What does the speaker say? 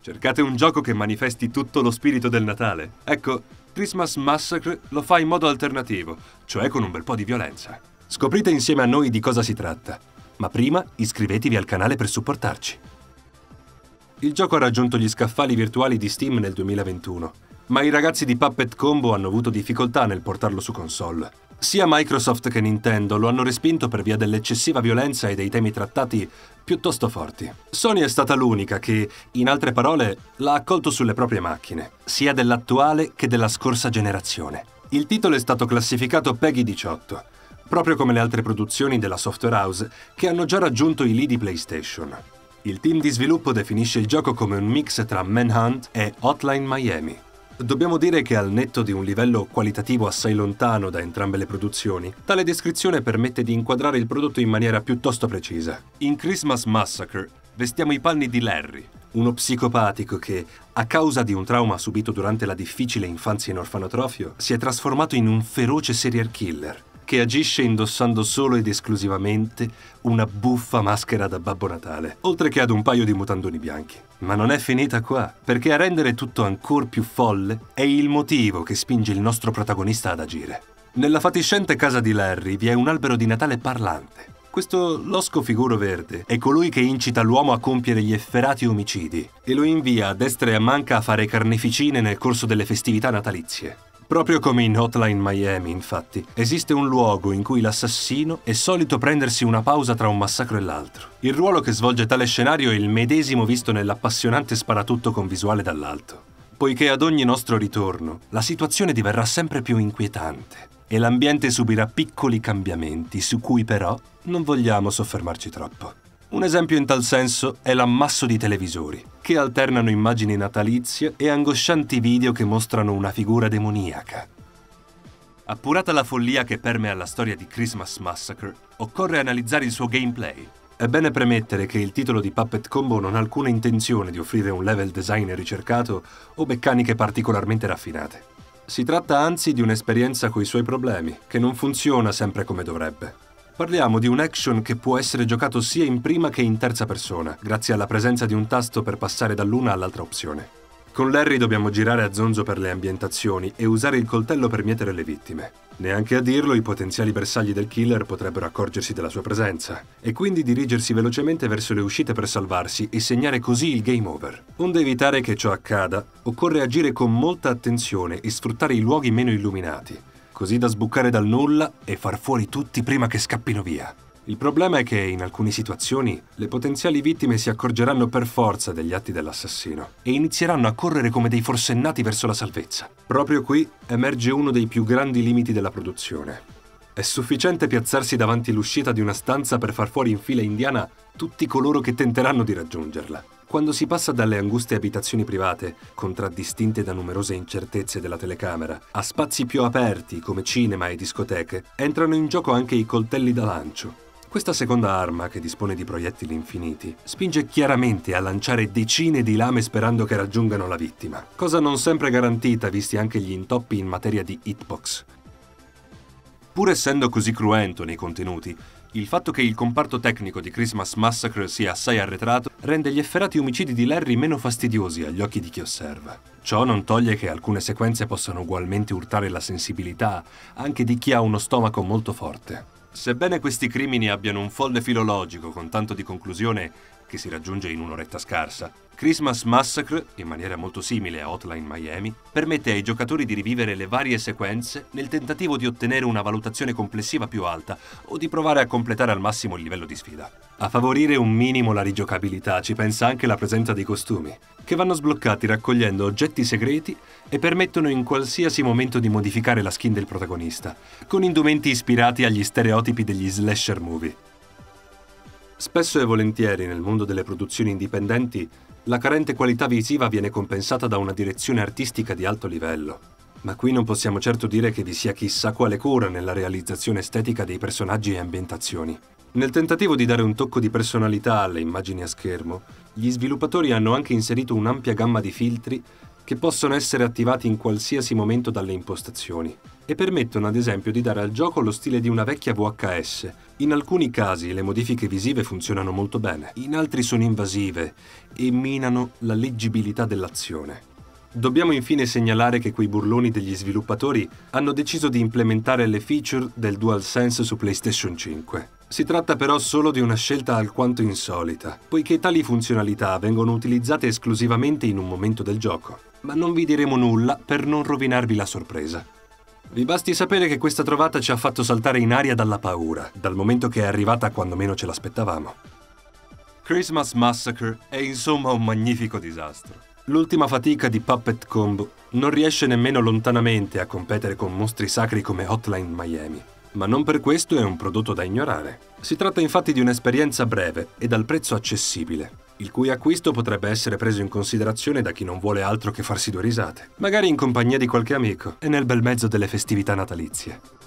Cercate un gioco che manifesti tutto lo spirito del Natale? Ecco, Christmas Massacre lo fa in modo alternativo, cioè con un bel po' di violenza. Scoprite insieme a noi di cosa si tratta, ma prima iscrivetevi al canale per supportarci. Il gioco ha raggiunto gli scaffali virtuali di Steam nel 2021, ma i ragazzi di Puppet Combo hanno avuto difficoltà nel portarlo su console. Sia Microsoft che Nintendo lo hanno respinto per via dell'eccessiva violenza e dei temi trattati piuttosto forti. Sony è stata l'unica che, in altre parole, l'ha accolto sulle proprie macchine, sia dell'attuale che della scorsa generazione. Il titolo è stato classificato PEGI 18, proprio come le altre produzioni della software house che hanno già raggiunto i lead di PlayStation. Il team di sviluppo definisce il gioco come un mix tra Manhunt e Hotline Miami. Dobbiamo dire che al netto di un livello qualitativo assai lontano da entrambe le produzioni, tale descrizione permette di inquadrare il prodotto in maniera piuttosto precisa. In Christmas Massacre vestiamo i panni di Larry, uno psicopatico che, a causa di un trauma subito durante la difficile infanzia in orfanotrofio, si è trasformato in un feroce serial killer che agisce indossando solo ed esclusivamente una buffa maschera da Babbo Natale, oltre che ad un paio di mutandoni bianchi. Ma non è finita qua, perché a rendere tutto ancora più folle è il motivo che spinge il nostro protagonista ad agire. Nella fatiscente casa di Larry vi è un albero di Natale parlante. Questo losco figuro verde è colui che incita l'uomo a compiere gli efferati omicidi e lo invia a destra e a manca a fare carneficine nel corso delle festività natalizie. Proprio come in Hotline Miami, infatti, esiste un luogo in cui l'assassino è solito prendersi una pausa tra un massacro e l'altro. Il ruolo che svolge tale scenario è il medesimo visto nell'appassionante sparatutto con visuale dall'alto. Poiché ad ogni nostro ritorno la situazione diverrà sempre più inquietante e l'ambiente subirà piccoli cambiamenti su cui però non vogliamo soffermarci troppo. Un esempio in tal senso è l'ammasso di televisori, che alternano immagini natalizie e angoscianti video che mostrano una figura demoniaca. Appurata la follia che permea la storia di Christmas Massacre, occorre analizzare il suo gameplay. È bene premettere che il titolo di Puppet Combo non ha alcuna intenzione di offrire un level design ricercato o meccaniche particolarmente raffinate. Si tratta anzi di un'esperienza coi suoi problemi, che non funziona sempre come dovrebbe. Parliamo di un action che può essere giocato sia in prima che in terza persona, grazie alla presenza di un tasto per passare dall'una all'altra opzione. Con Larry dobbiamo girare a zonzo per le ambientazioni e usare il coltello per mietere le vittime. Neanche a dirlo, i potenziali bersagli del killer potrebbero accorgersi della sua presenza e quindi dirigersi velocemente verso le uscite per salvarsi e segnare così il game over. Onde evitare che ciò accada, occorre agire con molta attenzione e sfruttare i luoghi meno illuminati, così da sbucare dal nulla e far fuori tutti prima che scappino via. Il problema è che in alcune situazioni le potenziali vittime si accorgeranno per forza degli atti dell'assassino e inizieranno a correre come dei forsennati verso la salvezza. Proprio qui emerge uno dei più grandi limiti della produzione. È sufficiente piazzarsi davanti l'uscita di una stanza per far fuori in fila indiana tutti coloro che tenteranno di raggiungerla. Quando si passa dalle anguste abitazioni private, contraddistinte da numerose incertezze della telecamera, a spazi più aperti come cinema e discoteche, entrano in gioco anche i coltelli da lancio. Questa seconda arma, che dispone di proiettili infiniti, spinge chiaramente a lanciare decine di lame sperando che raggiungano la vittima, cosa non sempre garantita visti anche gli intoppi in materia di hitbox. Pur essendo così cruento nei contenuti, il fatto che il comparto tecnico di Christmas Massacre sia assai arretrato rende gli efferati omicidi di Larry meno fastidiosi agli occhi di chi osserva. Ciò non toglie che alcune sequenze possano ugualmente urtare la sensibilità anche di chi ha uno stomaco molto forte. Sebbene questi crimini abbiano un folle filologico con tanto di conclusione che si raggiunge in un'oretta scarsa, Christmas Massacre, in maniera molto simile a Hotline Miami, permette ai giocatori di rivivere le varie sequenze nel tentativo di ottenere una valutazione complessiva più alta o di provare a completare al massimo il livello di sfida. A favorire un minimo la rigiocabilità ci pensa anche la presenza dei costumi, che vanno sbloccati raccogliendo oggetti segreti e permettono in qualsiasi momento di modificare la skin del protagonista, con indumenti ispirati agli stereotipi degli slasher movie. Spesso e volentieri nel mondo delle produzioni indipendenti la carente qualità visiva viene compensata da una direzione artistica di alto livello. Ma qui non possiamo certo dire che vi sia chissà quale cura nella realizzazione estetica dei personaggi e ambientazioni. Nel tentativo di dare un tocco di personalità alle immagini a schermo, gli sviluppatori hanno anche inserito un'ampia gamma di filtri che possono essere attivati in qualsiasi momento dalle impostazioni. E permettono ad esempio di dare al gioco lo stile di una vecchia VHS. In alcuni casi le modifiche visive funzionano molto bene, in altri sono invasive e minano la leggibilità dell'azione. Dobbiamo infine segnalare che quei burloni degli sviluppatori hanno deciso di implementare le feature del DualSense su PlayStation 5. Si tratta però solo di una scelta alquanto insolita, poiché tali funzionalità vengono utilizzate esclusivamente in un momento del gioco, ma non vi diremo nulla per non rovinarvi la sorpresa. Vi basti sapere che questa trovata ci ha fatto saltare in aria dalla paura, dal momento che è arrivata quando meno ce l'aspettavamo. Christmas Massacre è insomma un magnifico disastro. L'ultima fatica di Puppet Combo non riesce nemmeno lontanamente a competere con mostri sacri come Hotline Miami ma non per questo è un prodotto da ignorare. Si tratta infatti di un'esperienza breve e dal prezzo accessibile, il cui acquisto potrebbe essere preso in considerazione da chi non vuole altro che farsi due risate, magari in compagnia di qualche amico e nel bel mezzo delle festività natalizie.